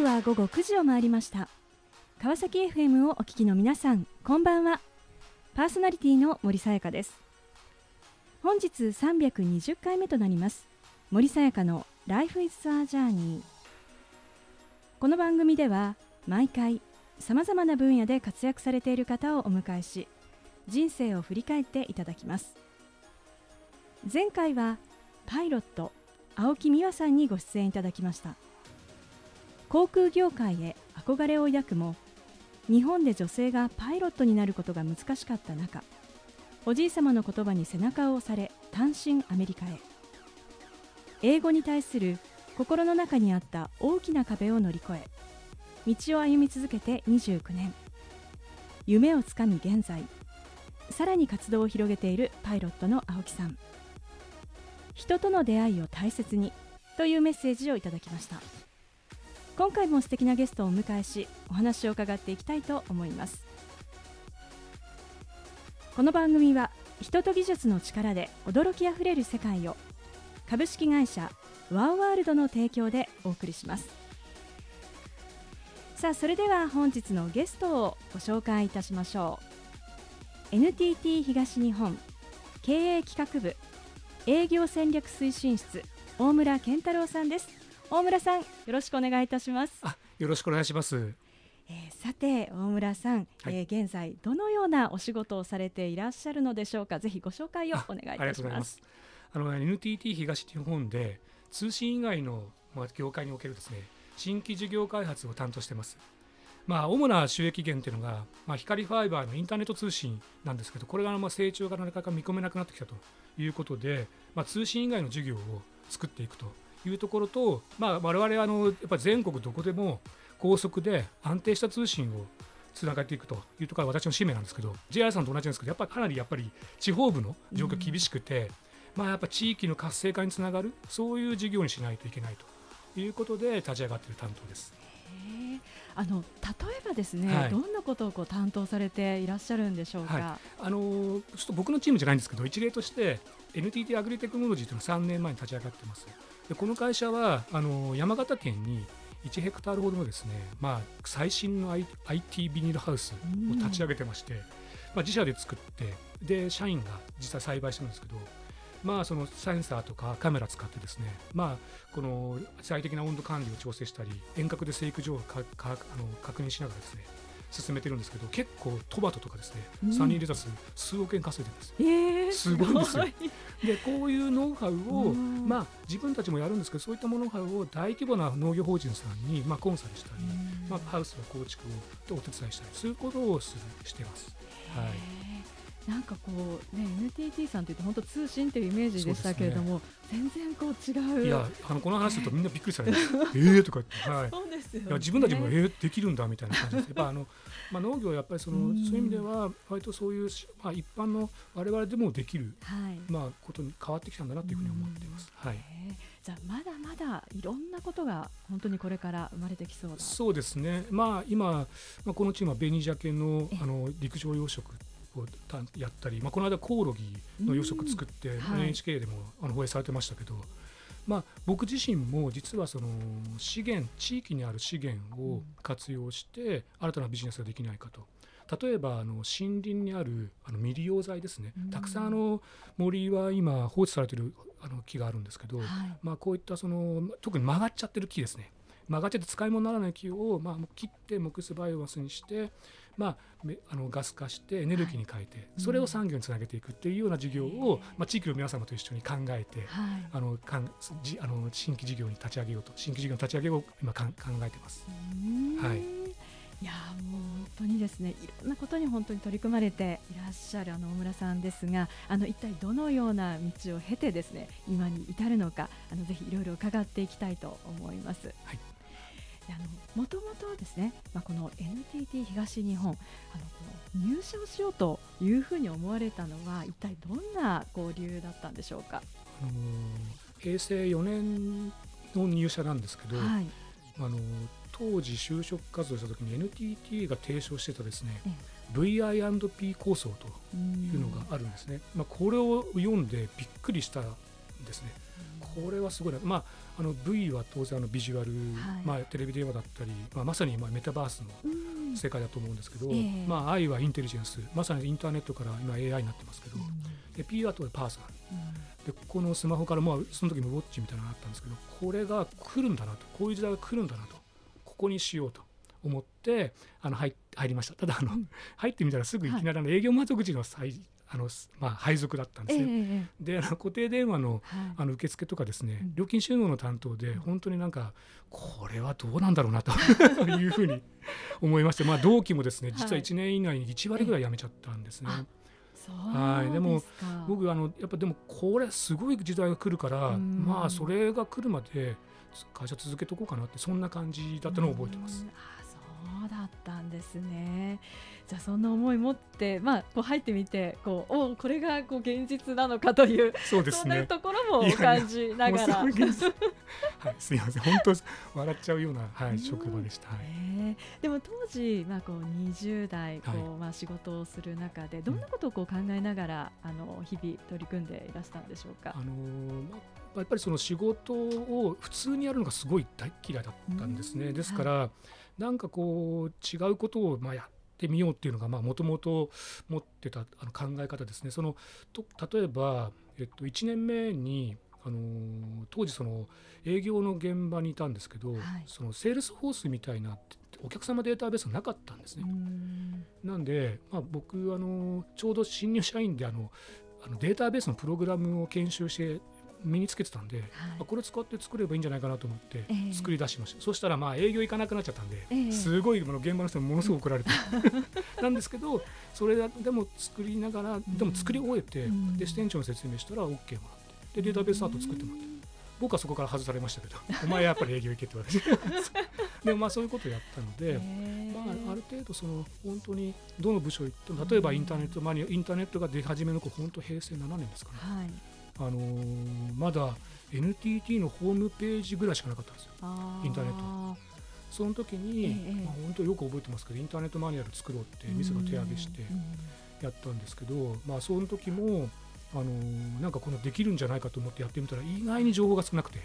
刻は午後9時を回りました。川崎 FM をお聞きの皆さんこんばんは。パーソナリティの森さやかです。本日320回目となります。森さやかの Life is a Journey この番組では毎回さまざまな分野で活躍されている方をお迎えし人生を振り返っていただきます。前回はパイロット青木美和さんにご出演いただきました。航空業界へ憧れを抱くも日本で女性がパイロットになることが難しかった中おじい様の言葉に背中を押され単身アメリカへ。英語に対する心の中にあった大きな壁を乗り越え道を歩み続けて29年。夢をつかみ現在。さらに活動を広げているパイロットの青木さん。人との出会いを大切にというメッセージをいただきました。今回も素敵なゲストをお迎えしお話を伺っていきたいと思います。この番組は人と技術の力で驚きあふれる世界を株式会社ワーワールドの提供でお送りします。さあそれでは本日のゲストをご紹介いたしましょう。NTT 東日本経営企画部営業戦略推進室大村健太郎さんです。大村さんよろしくお願いいたします。あよろしくお願いします。えー、さて大村さん、はい、えー、現在どのようなお仕事をされていらっしゃるのでしょうか。ぜひご紹介をお願いいたします。あの NTT 東日本で通信以外のまあ業界におけるですね新規事業開発を担当してます。まあ、主な収益源というのが、まあ、光ファイバーのインターネット通信なんですけど、これがまあ成長がなかなか見込めなくなってきたということで、まあ、通信以外の事業を作っていくというところと、まあ、我々あのやっぱ全国どこでも高速で安定した通信をつながっていくというところが私の使命なんですけど JR さんと同じなんですけどやっぱりかなりやっぱり地方部の状況厳しくて、うん、まあ、やっぱ地域の活性化につながるそういう事業にしないといけないということで立ち上がっている担当です。あの例えばですね、はい、どんなことをこう担当されていらっしゃるんでしょうか、はい、あのちょっと僕のチームじゃないんですけど一例として NTT アグリテクノロジーというのは3年前に立ち上がってますでこの会社はあの山形県に1ヘクタールほどのですね、まあ、最新の、IT ビニールハウスを立ち上げてまして、まあ、自社で作ってで社員が実際栽培してるんですけどまあ、そのセンサーとかカメラ使ってですね、まあ、この最適な温度管理を調整したり遠隔で生育状況をあの確認しながらですね進めてるんですけど結構トマトとかですね、うん、サニーレタス数億円稼いでるんです、えー、すごいんですよ。でこういうノウハウを、まあ、自分たちもやるんですけどそういったノウハウを大規模な農業法人さんに、まあ、コンサルしたり、まあ、ハウスの構築をお手伝いしたりそういうことをするしています。はいなんかこうね NTT さんというと本当通信というイメージでしたけれども、ね、全然こう違う。いやあのこの話するとみんなびっくりされる ええとか言って、はい、そうですよ、ね、いや自分たちもええできるんだみたいな感じです。やっぱあの、まあ、農業はやっぱりそのそういう意味では割とそういう、まあ、一般の我々でもできる、はい、まあ、ことに変わってきたんだなというふうに思っています。はい。じゃあまだまだいろんなことが本当にこれから生まれてきそうだ。そうですね、まあ、今、まあ、このチームは紅鮭のあの陸上養殖をやったり、まあ、この間コオロギの養殖作って NHK でもあの放映されてましたけど、まあ、僕自身も実はその資源地域にある資源を活用して新たなビジネスができないかと。例えばあの森林にあるあの未利用材ですね、たくさんあの森は今放置されているあの木があるんですけど、はい、まあ、こういったその特に曲がっちゃってる木ですね。曲がっちゃって使い物にならない木を、まあ、切って木質バイオマスにしてまあ、あのガス化してエネルギーに変えて、それを産業につなげていくっていうような事業を、まあ、地域の皆様と一緒に考えて、あのかんじあの新規事業に立ち上げようと新規事業の立ち上げを今かん考えてます。はい。いやもう本当にですねいろんなことに本当に取り組まれていらっしゃるあの大村さんですがあの一体どのような道を経てですね今に至るのかあのぜひいろいろ伺っていきたいと思います。はいもともとですね、まあ、この NTT 東日本あのこの入社をしようというふうに思われたのは一体どんなこう理由だったんでしょうか、あの平成4年の入社なんですけど、はい、あの当時就職活動した時に NTT が提唱してたですね、VI&P 構想というのがあるんですね、まあ、これを読んでびっくりしたんですね。これはすごいな、まあ、あの V は当然あのビジュアル、はい、まあ、テレビ電話だったり、まあ、まさにまあメタバースの世界だと思うんですけど、うん、まあ、愛はインテリジェンスまさにインターネットから今 AI になってますけど、うん、で P はとパーソナル、うん、でこのスマホからまあその時もウォッチみたいなのがあったんですけどこれが来るんだなとこういう時代が来るんだなとここにしようと思ってあの入入りました。ただあの、入ってみたらすぐいきなり営業窓口の最あのまあ、配属だったんですよ。えー、であの固定電話の,、あの受付とかですね、料金収納の担当で本当になんかこれはどうなんだろうなと いうふうに思いまして、まあ、同期もですね実は1年以内に1割ぐらい辞めちゃったんですね。はい、でも僕あのやっぱでもこれすごい時代が来るからまあそれが来るまで会社続けとこうかなってそんな感じだったのを覚えてます。そうだったんですね。じゃあそんな思い持って、まあ、こう入ってみてこうおこれがこう現実なのかというそうです、ね、んなところも感じながら。はい、すみません本当笑っちゃうような、はい、職場でした。はい、でも当時、まあ、こう20代こう、はい、まあ、仕事をする中でどんなことをこう考えながら、うん、あの日々取り組んでいらしたんでしょうか？あのーまあやっぱりその仕事を普通にやるのがすごい大嫌いだったんですね。ですから、はい、なんかこう違うことをまあやってみようっていうのがもともと持ってたあの考え方ですね。そのと例えば、えっと、1年目にあの当時その営業の現場にいたんですけど、はい、そのセールスフォースみたいなお客様データベースがなかったんですね。なんで、まあ、僕あのちょうど新入社員であのあのデータベースのプログラムを研修して身につけてたんで、はい、これ使って作ればいいんじゃないかなと思って作り出しました、えー、そしたらまあ営業行かなくなっちゃったんで、えー、すごい現場の人にものすごく怒られて。なんですけどそれでも作りながらでも作り終えて、うん、で支店長に説明したら OK もらって。でデータベースアート作ってもらって。僕はそこから外されましたけど お前やっぱり営業行けって言われて。でもまあそういうことをやったので、まあ、ある程度その本当にどの部署行っても例えばインターネットマニアインターネットが出始めの子本当平成7年ですかね、はいあのー、まだ NTT のホームページぐらいしかなかったんですよ。インターネット。その時に、ええ、まあ、本当よく覚えてますけどインターネットマニュアル作ろうって店が手挙げしてやったんですけど、まあ、その時も、あのー、なんかこのできるんじゃないかと思ってやってみたら意外に情報が少なくて。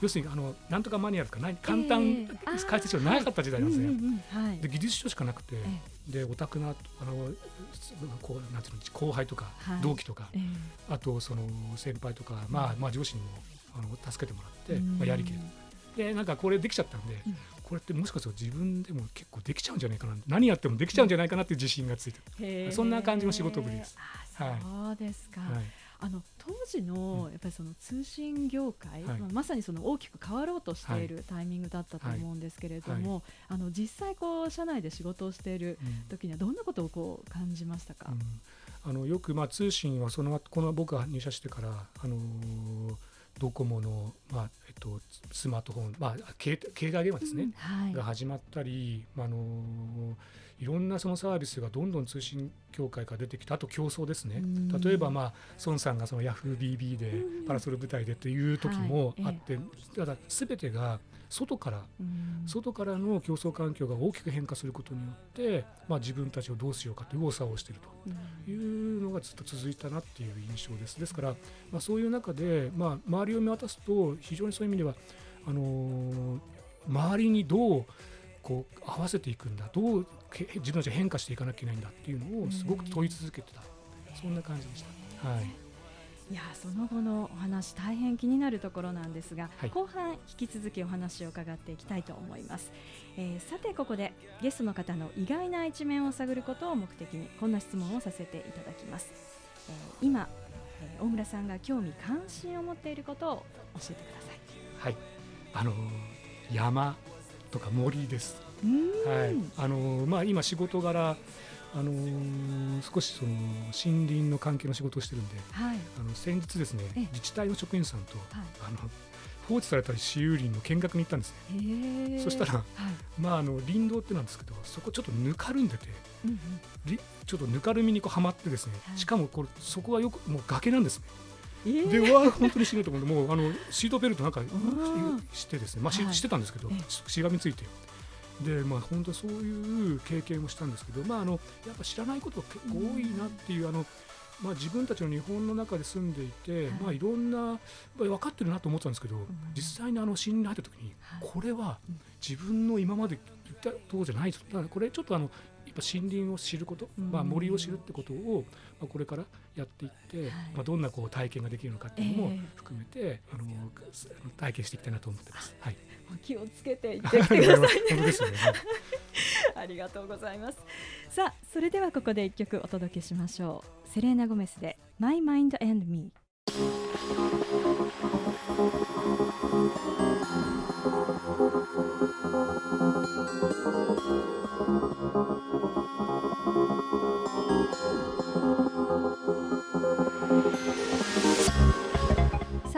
要するにあのなんとかマニュアルとかない簡単解説書なかった時代なんですね。で技術書しかなくて、でオタクなあのこうなんていうの後輩とか、同期とか、あとその先輩とか、まあまあ上司にもあの助けてもらって、まあ、やりきる。でなんかこれできちゃったんで、これってもしかすると自分でも結構できちゃうんじゃないかな何やってもできちゃうんじゃないかなっていう自信がついてそんな感じの仕事ぶりです。そうですか、はいあの当時のやっぱりその通信業界、はい、まさにその大きく変わろうとしているタイミングだったと思うんですけれども、はい、あの実際こう社内で仕事をしている時にはどんなことをこう感じましたか、うん、あのよくまあ通信はそのこの僕が入社してからあのードコモの、まあえっと、スマートフォン、まあ、携携帯電話ですね、うん。はい、が始まったり、まあ、あのいろんなそのサービスがどんどん通信協会から出てきた。あと競争ですね、例えば、まあ、孫さんがその YahooBB でパラソル舞台でという時もあって、はい。えただ全てが外から、外からの競争環境が大きく変化することによって、まあ、自分たちをどうしようかという右往左往しているというのがずっと続いたなっていう印象です。ですから、まあ、そういう中で、まあ、周りを見渡すと非常にそういう意味ではあのー、周りにどうこう合わせていくんだ。どう自分たちが変化していかなきゃいけないんだっていうのをすごく問い続けてた、そんな感じでした。はい。いやその後のお話大変気になるところなんですが、はい、後半引き続きお話を伺っていきたいと思います、えー、さてここでゲストの方の意外な一面を探ることを目的にこんな質問をさせていただきます、えー、今、えー、大村さんが興味関心を持っていることを教えてください。はい。あの山とか森です。はい。あのまあ今仕事柄あのー、少しその森林の関係の仕事をしてるんで、はい、あの先日ですね自治体の職員さんと、はい、あの放置された私有林の見学に行ったんですね。そしたら、はい、まああの林道ってなんですけど、そこちょっとぬかるんでて、うんうん、ちょっとぬかるみにこうはまってですね、しかもこれそこはよくもう崖なんですね。えー、でわ本当に死ぬと思うもうあのシートベルトなんかしてですね、まあししてたんですけど、しがみついて。でまあ本当そういう経験をしたんですけど、まああのやっぱ知らないことが結構多いなっていうあのまあ、自分たちの日本の中で住んでいて、はい。まあ、いろんな分かってるなと思ってたんですけど、実際にあの森林に入った時に、はい。これはうん。自分の今まで言ったとじゃないぞ。だからこれちょっとあのやっぱ森林を知ること、うん。まあ、森を知るってことを、まあ、これからやっていって、はい。まあ、どんなこう体験ができるのかっていうのもええ。含めて、あの体験していきたいなと思ってます。はい、気をつけて行ってくださいね。はい。ありがとうございます。さあそれではここで一曲お届けしましょう。セレーナ・ゴメスで My Mind and Me さ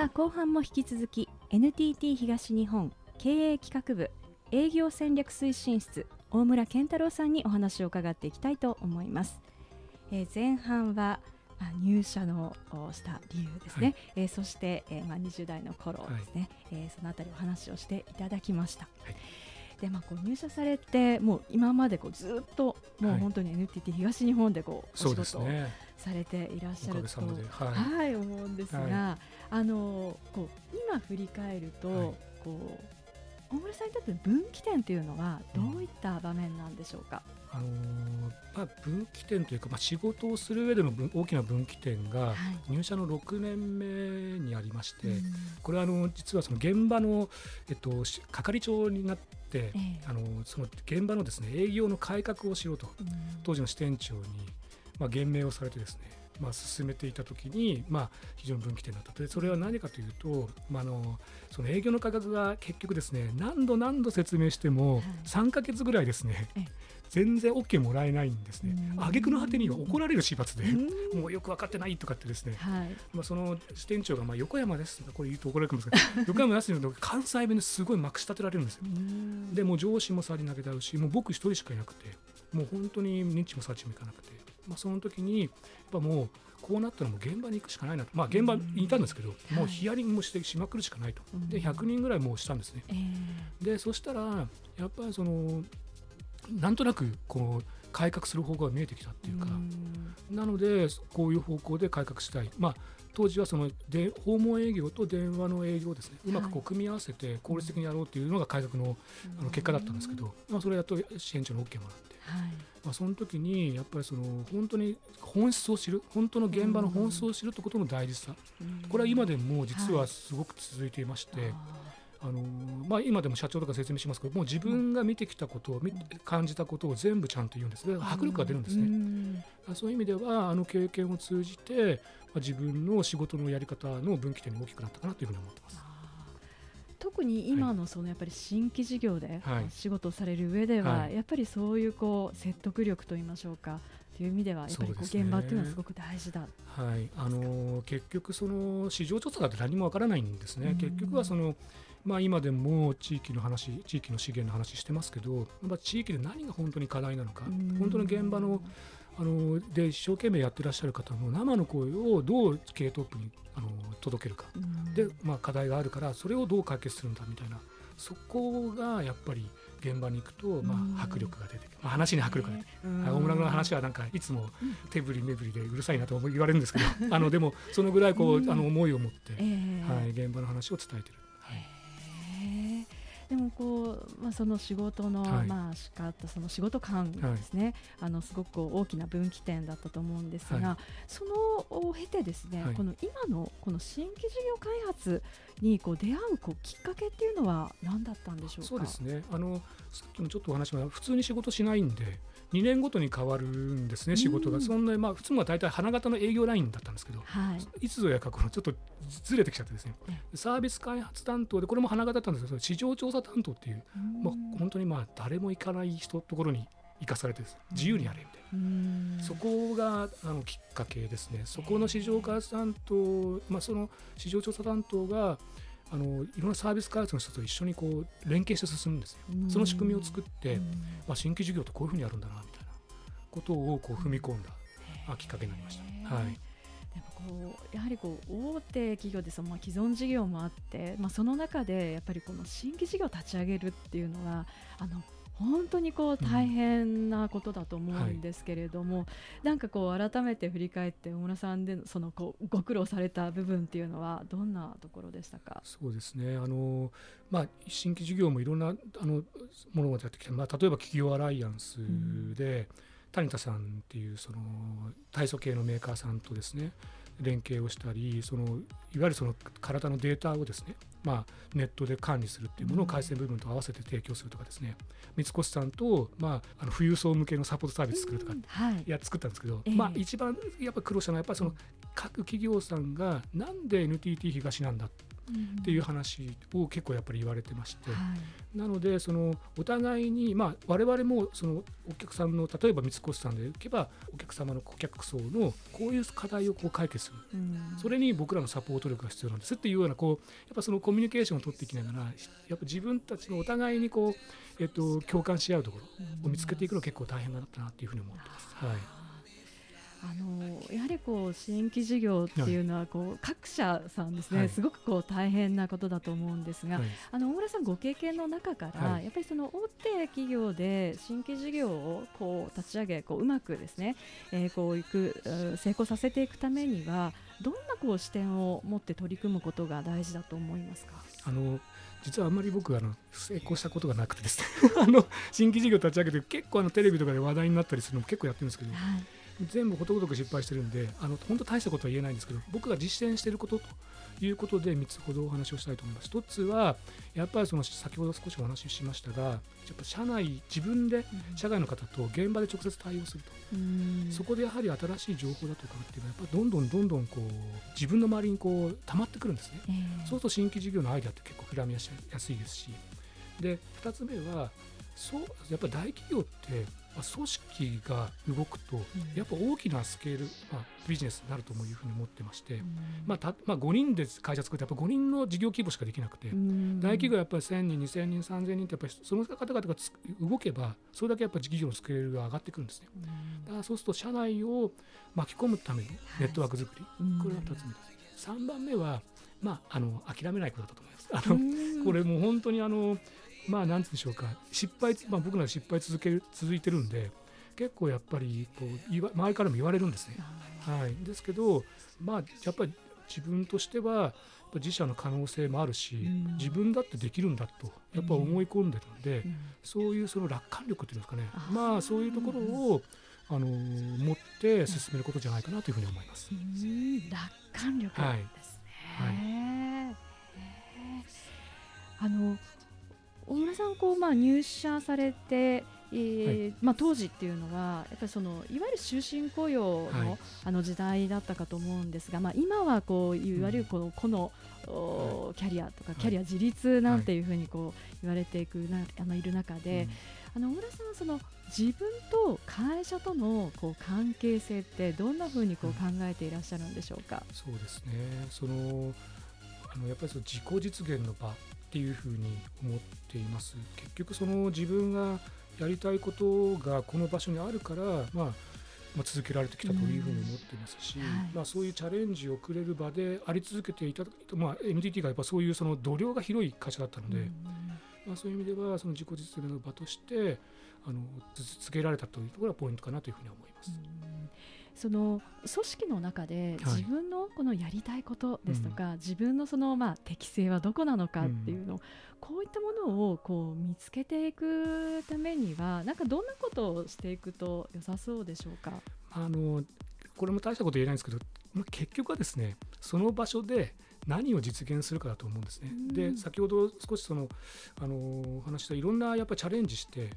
あ後半も引き続き NTT 東日本経営企画部営業戦略推進室大村健太郎さんにお話を伺っていきたいと思います、えー前半はまあ入社のおした理由ですね、はい。えーそして、えーまあ、20代の頃ですね、えーそのあたりお話をしていただきました、はい。でまあ、こう入社されてもう今までこうずっともうはい。本当に NTT 東日本でこうお仕事を。されていらっしゃるとさまで、ははい、思うんですが、はあのこう今振り返ると、はい。こう大村さんにとっての分岐点というのはどういった場面なんでしょうか？い。あのーまあ分岐点というか、まあ仕事をする上での分大きな分岐点がはい。入社の6年目にありまして、うん。これはあの実はその現場のえっとし係長になって。ええ。あのその現場のですね営業の改革をしろと。うん。当時の支店長に、まあ、言命をされてですね、まあ、進めていた時に、まあ、非常に分岐点だったでそれは何かというと、まあ、あのその営業の改革が結局ですね何度何度説明してもはい。3ヶ月ぐらいですね、ええ。全然 OK もらえないんですね。うん。挙句の果てには怒られる始末で、うん。もうよく分かってないとかってですね、はい。まあ、その支店長がまあ横山ですとかこれ言うと怒られるかもしれないですけど 横山ですって言うと関西弁ですごいまくし立てられるんですよ。うん。でもう上司もさり投げだうしもう僕一人しかいなくてもう本当に認知もサチもいかなくて、まあ、その時にやっぱもうこうなったらもう現場に行くしかないなと。まあ現場にいたんですけど、もうヒアリングもしてしまくるしかないと。うんで100人ぐらいもうしたんですね。ええ。でそしたらやっぱりそのなんとなくこう改革する方向が見えてきたっていうか、んなのでこういう方向で改革したい、まあ、当時はそので訪問営業と電話の営業をですねうまくこう組み合わせて効率的にやろうというのが改革のあの結果だったんですけど、まあ、それやっと支援長の OK もらって、はい。まあ、その時にやっぱりその本当に本質を知る本当の現場の本質を知るということの大事さ。うん。これは今でも実はすごく続いていまして、あのまあ、今でも社長とか説明しますけどもう自分が見てきたことを見感じたことを全部ちゃんと言うんですで迫力が出るんですね。ねそういう意味ではあの経験を通じて、まあ、自分の仕事のやり方の分岐点に大きくなったかなというふうに思ってます。特に今のそのやっぱり新規事業ではい。仕事をされる上では、はい。やっぱりそういうこう説得力といいましょうかという意味ではやっぱりこう現場っていうのはすごく大事だ。はい、あの結局その市場調査だって何もわからないんですね、うん。結局はその、まあ、今でも地域の話地域の資源の話してますけど、まあ、地域で何が本当に課題なのか、本当の現場のあので一生懸命やってらっしゃる方の生の声をどう経営トップにあの届けるか、うん。で、まあ、課題があるからそれをどう解決するんだみたいな。そこがやっぱり現場に行くと、まうん。あ、迫力が出てくる、まあ、話に迫力が出てくる。うん。はい大村の話はなんかいつも手振り目振りでうるさいなと言われるんですけどあのでもそのぐらいこう、うん。あの思いを持って、ええ。はい、現場の話を伝えてる、でもこう、まあ、その仕事の、はい。まあ、仕方その仕事感がですね、あのすごく大きな分岐点だったと思うんですが、はそのを経てですね、はい。この今のこの新規事業開発にこう出会うこうきっかけっていうのは何だったんでしょうか？そうですね。あのさっきもちょっとお話しました普通に仕事しないんで2年ごとに変わるんですね仕事が、うんそんなまあ普通は大体花形の営業ラインだったんですけどはい。いつぞやかこのちょっとずれてきちゃってですね。えサービス開発担当でこれも花形だったんですけど市場調査担当っていう、まあ、本当にまあ誰も行かない人のところに行かされてです。ね自由にやれみたいな。うん。そこがあのきっかけですね、そこの市場開発担当、まあ、その市場調査担当があのいろんなサービス開発の人と一緒にこう連携して進むんですよ、うん。その仕組みを作って、うん。まあ、新規事業ってこういうふうにやるんだなみたいなことをこう踏み込んだあきっかけになりました。はい。でもこうやはりこう大手企業でそのまあ既存事業もあって、まあ、その中でやっぱりこの新規事業を立ち上げるっていうのはあの本当にこう大変なことだと思うんですけれども、うんはい、なんかこう改めて振り返って大村さんでそのこうご苦労された部分っていうのはどんなところでしたか？そうですね。あの、まあ、新規事業もいろんなあのものがやってきて、まあ、例えば企業アライアンスで、うん、谷田さんっていうその体操系のメーカーさんとですね連携をしたりそのいわゆるその体のデータをですね、まあ、ネットで管理するっていうものを回線部分と合わせて提供するとかですね、三越さんと、まあ、あの富裕層向けのサポートサービス作るとか、い、や作ったんですけど、まあ、一番やっぱ苦労したのはやっぱりその各企業さんがなんで NTT 東なんだっていう話を結構やっぱり言われてまして、はい、なのでそのお互いにまあ我々もそのお客さんの例えば三越さんでいけばお客様の顧客層のこういう課題をこう解決する、それに僕らのサポート力が必要なんです。っていうようなこうやっぱそのコミュニケーションを取っていきながらやっぱ自分たちのお互いにこう、えっと、共感し合うところを見つけていくの結構大変だったなっていうふうに思ってます。はいあのやはりこう新規事業っていうのはこう各社さんですね、はい、すごくこう大変なことだと思うんですが、はい、あの大村さんご経験の中から、はい、やっぱりその大手企業で新規事業をこう立ち上げこううまくですね、えー、こういく成功させていくためにはどんなこう視点を持って取り組むことが大事だと思いますか？あの実はあんまり僕あの成功したことがなくてですね。あの新規事業立ち上げて結構あのテレビとかで話題になったりするのも結構やってるんですけど、はい全部ことごとく失敗してるんであの本当大したことは言えないんですけど僕が実践していることということで3つほどお話をしたいと思います。1つはやっぱりその先ほど少しお話ししましたがやっぱ社内自分で社外の方と現場で直接対応すると、そこでやはり新しい情報だとかっていうのはやっぱどんどんどんどんこう自分の周りにこう溜まってくるんですね、えー、そうすると新規事業のアイデアって結構膨らみやすいですし。で2つ目はそうやっぱ大企業って組織が動くと、やっぱ大きなスケール、まあ、ビジネスになるというふうに思ってまして、まあたまあ、5人で会社作ってやっぱ5人の事業規模しかできなくて、大企業はやっぱり1000人2000人3000人ってやっぱりその方々が動けばそれだけやっぱり事業のスケールが上がってくるんですね。だからそうすると社内を巻き込むためのネットワーク作り、これが2つ目です。3番目は、まあ、あの諦めないことだと思います。あのこれもう本当にあのまあなんでしょうか。失敗、まあ、僕ら失敗続ける続いてるんで結構やっぱりこう周りからも言われるんですね。はい、ですけどまあやっぱり自分としては自社の可能性もあるし、うん、自分だってできるんだとやっぱ思い込んでるんで、うん、そういうその楽観力っていうんですかね。まあそういうところをあの持って進めることじゃないかなというふうに思います。楽観力ですね、はい。はい、あの大村さんこう、まあ、入社されて、えー、はい、まあ、当時っていうのはやっぱりそのいわゆる終身雇用のはい、あの時代だったかと思うんですが、まあ、今はこういわゆるこの個の、うん、キャリアとかキャリア自立なんていうふうにこう言われていくなあのいる中で、うん、あの大村さんはその自分と会社とのこう関係性ってどんなふうにこう考えていらっしゃるんでしょうか？そうですね。そのあのやっぱりその自己実現の場っていうふうに思っています。結局その自分がやりたいことがこの場所にあるから、まあ、まあ、続けられてきたというふうに思ってますし、はい、まあ、そういうチャレンジをくれる場であり続けていた、まあ、NTT がやっぱそういうその度量が広い会社だったので、まあ、そういう意味ではその自己実現の場としてあの続けられたというところがポイントかなというふうに思います。その組織の中で自分のこのやりたいことですとか、はい、自分のそのまあ適性はどこなのかっていうのを、うん、こういったものをこう見つけていくためにはなんかどんなことをしていくと良さそうでしょうか？あのこれも大したこと言えないんですけど、まあ、結局はですねその場所で何を実現するかだと思うんですね。うん、で先ほど少しそのあの話したいろんなやっぱりチャレンジして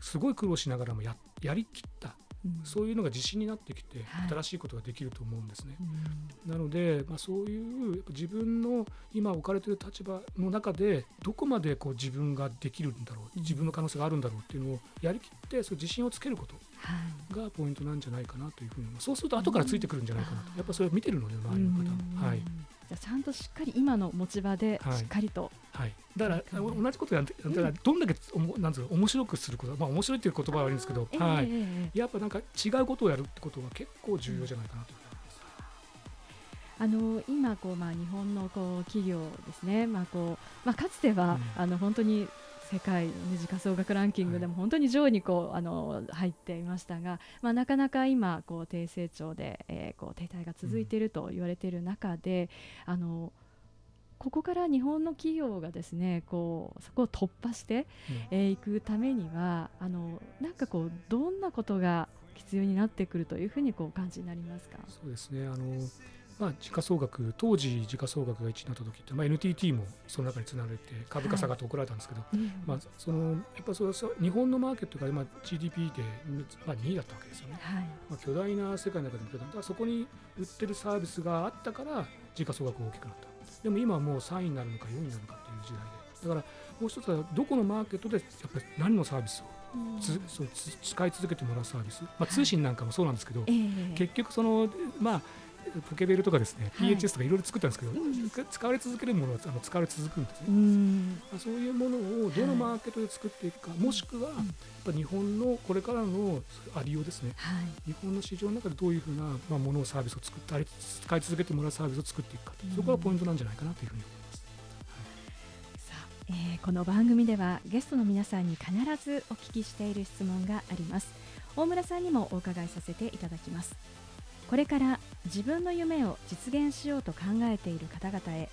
すごい苦労しながらもややりきったそういうのが自信になってきて、新しいことができると思うんですね。なので、まあ、そういう自分の今置かれている立場の中でどこまでこう自分ができるんだろう自分の可能性があるんだろうっていうのをやりきってそ自信をつけることがポイントなんじゃないかなというふうに、そうすると後からついてくるんじゃないかなと、やっぱそれを見てるので周りの方はい。じゃちゃんとしっかり今の持ち場でしっかりと、はい、はい、だから同じことやってだからどんだけおもなんつう面白くすることまあ面白いっていう言葉は悪いんですけど、はい、やっぱなんか違うことをやるってことは結構重要じゃないかなとあの今こうまあ日本のこう企業ですね、まあこうまあかつては、あの本当に世界の、ね、時価総額ランキングでも本当に上位にこうあの入っていましたが、まあ、なかなか今こう低成長で、えー、こう停滞が続いていると言われている中で、あのここから日本の企業がですねこうそこを突破してい、うん、えー、くためにはあのなんかこうどんなことが必要になってくるというふうにこう感じになりますか？そうですね。あのまあ、時価総額当時時価総額が1になった時って、まあ、NTT もその中につながれて株価下がって怒られたんですけど、はい。まあ、そのやっぱそれ日本のマーケットが今 GDP で、まあ、2位だったわけですよね、はい、まあ、巨大な世界の中でも巨大だそこに売ってるサービスがあったから時価総額が大きくなったでも今はもう3位になるのか4位になるのかっていう時代で。だからもう一つはどこのマーケットでやっぱり何のサービスをつそう使い続けてもらうサービス、まあ、通信なんかもそうなんですけど、はい、結局その、まあ、ポケベルとかですね、はい、PHS とかいろいろ作ったんですけど、うん、使われ続けるものはあの使われ続くんですね、うん、そういうものをどのマーケットで作っていくか、はい、もしくは、やっぱ日本のこれからのありようですね、はい、日本の市場の中でどういうふうな、まあ、ものをサービスを作ったり使い続けてもらうサービスを作っていくか、うん、そこがポイントなんじゃないかなというふうに思います。さあえー、この番組ではゲストの皆さんに必ずお聞きしている質問があります。大村さんにもお伺いさせていただきます。これから自分の夢を実現しようと考えている方々へ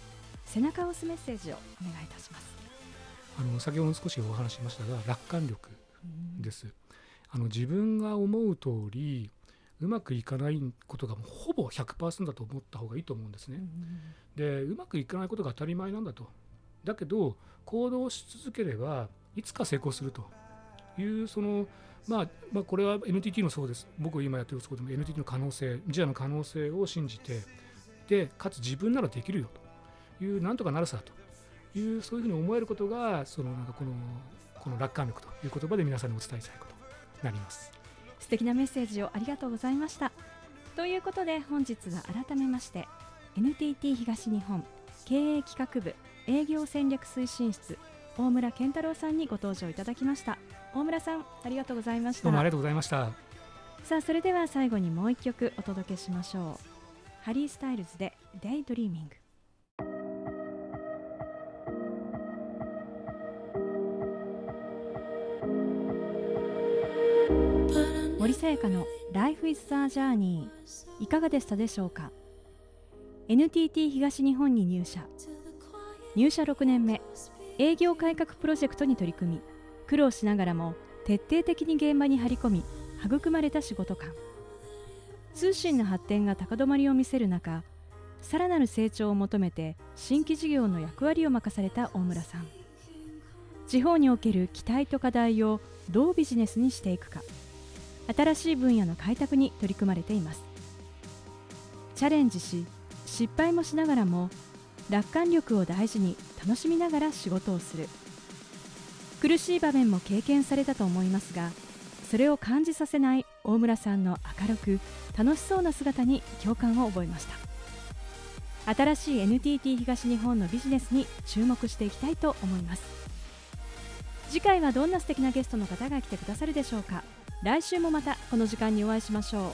背中を押すメッセージをお願いいたします。あの先ほど少しお話しましたが楽観力です、あの自分が思う通りうまくいかないことがもうほぼ100%だと思った方がいいと思うんですね、でうまくいかないことが当たり前なんだと。だけど行動し続ければいつか成功するというそのまあ、まあ、これは NTT のそうです。僕今やってるそうでも NTT の可能性、自社の可能性を信じて、で、かつ自分ならできるよという、なんとかなるさという、そういうふうに思えることが、そのなんかこのこの楽観力という言葉で皆さんにお伝えしたいことになります。素敵なメッセージをありがとうございました。ということで本日は改めまして NTT 東日本経営企画部営業戦略推進室大村健太郎さんにご登場いただきました。大村さんありがとうございました。どうもありがとうございました。さあそれでは最後にもう一曲お届けしましょう。ハリー・スタイルズで Daydreaming。森さやかの Life is the Journey いかがでしたでしょうか？NTT 東日本に入社。入社6年目営業改革プロジェクトに取り組み苦労しながらも徹底的に現場に張り込み育まれた仕事感通信の発展が高止まりを見せる中さらなる成長を求めて新規事業の役割を任された大村さん。地方における期待と課題をどうビジネスにしていくか。新しい分野の開拓に取り組まれています。チャレンジし失敗もしながらも楽観力を大事に楽しみながら仕事をする。苦しい場面も経験されたと思いますがそれを感じさせない大村さんの明るく楽しそうな姿に共感を覚えました。新しい NTT 東日本のビジネスに注目していきたいと思います。次回はどんな素敵なゲストの方が来てくださるでしょうか。来週もまたこの時間にお会いしましょう。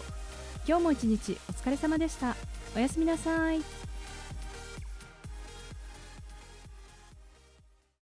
今日も一日お疲れ様でした。おやすみなさい。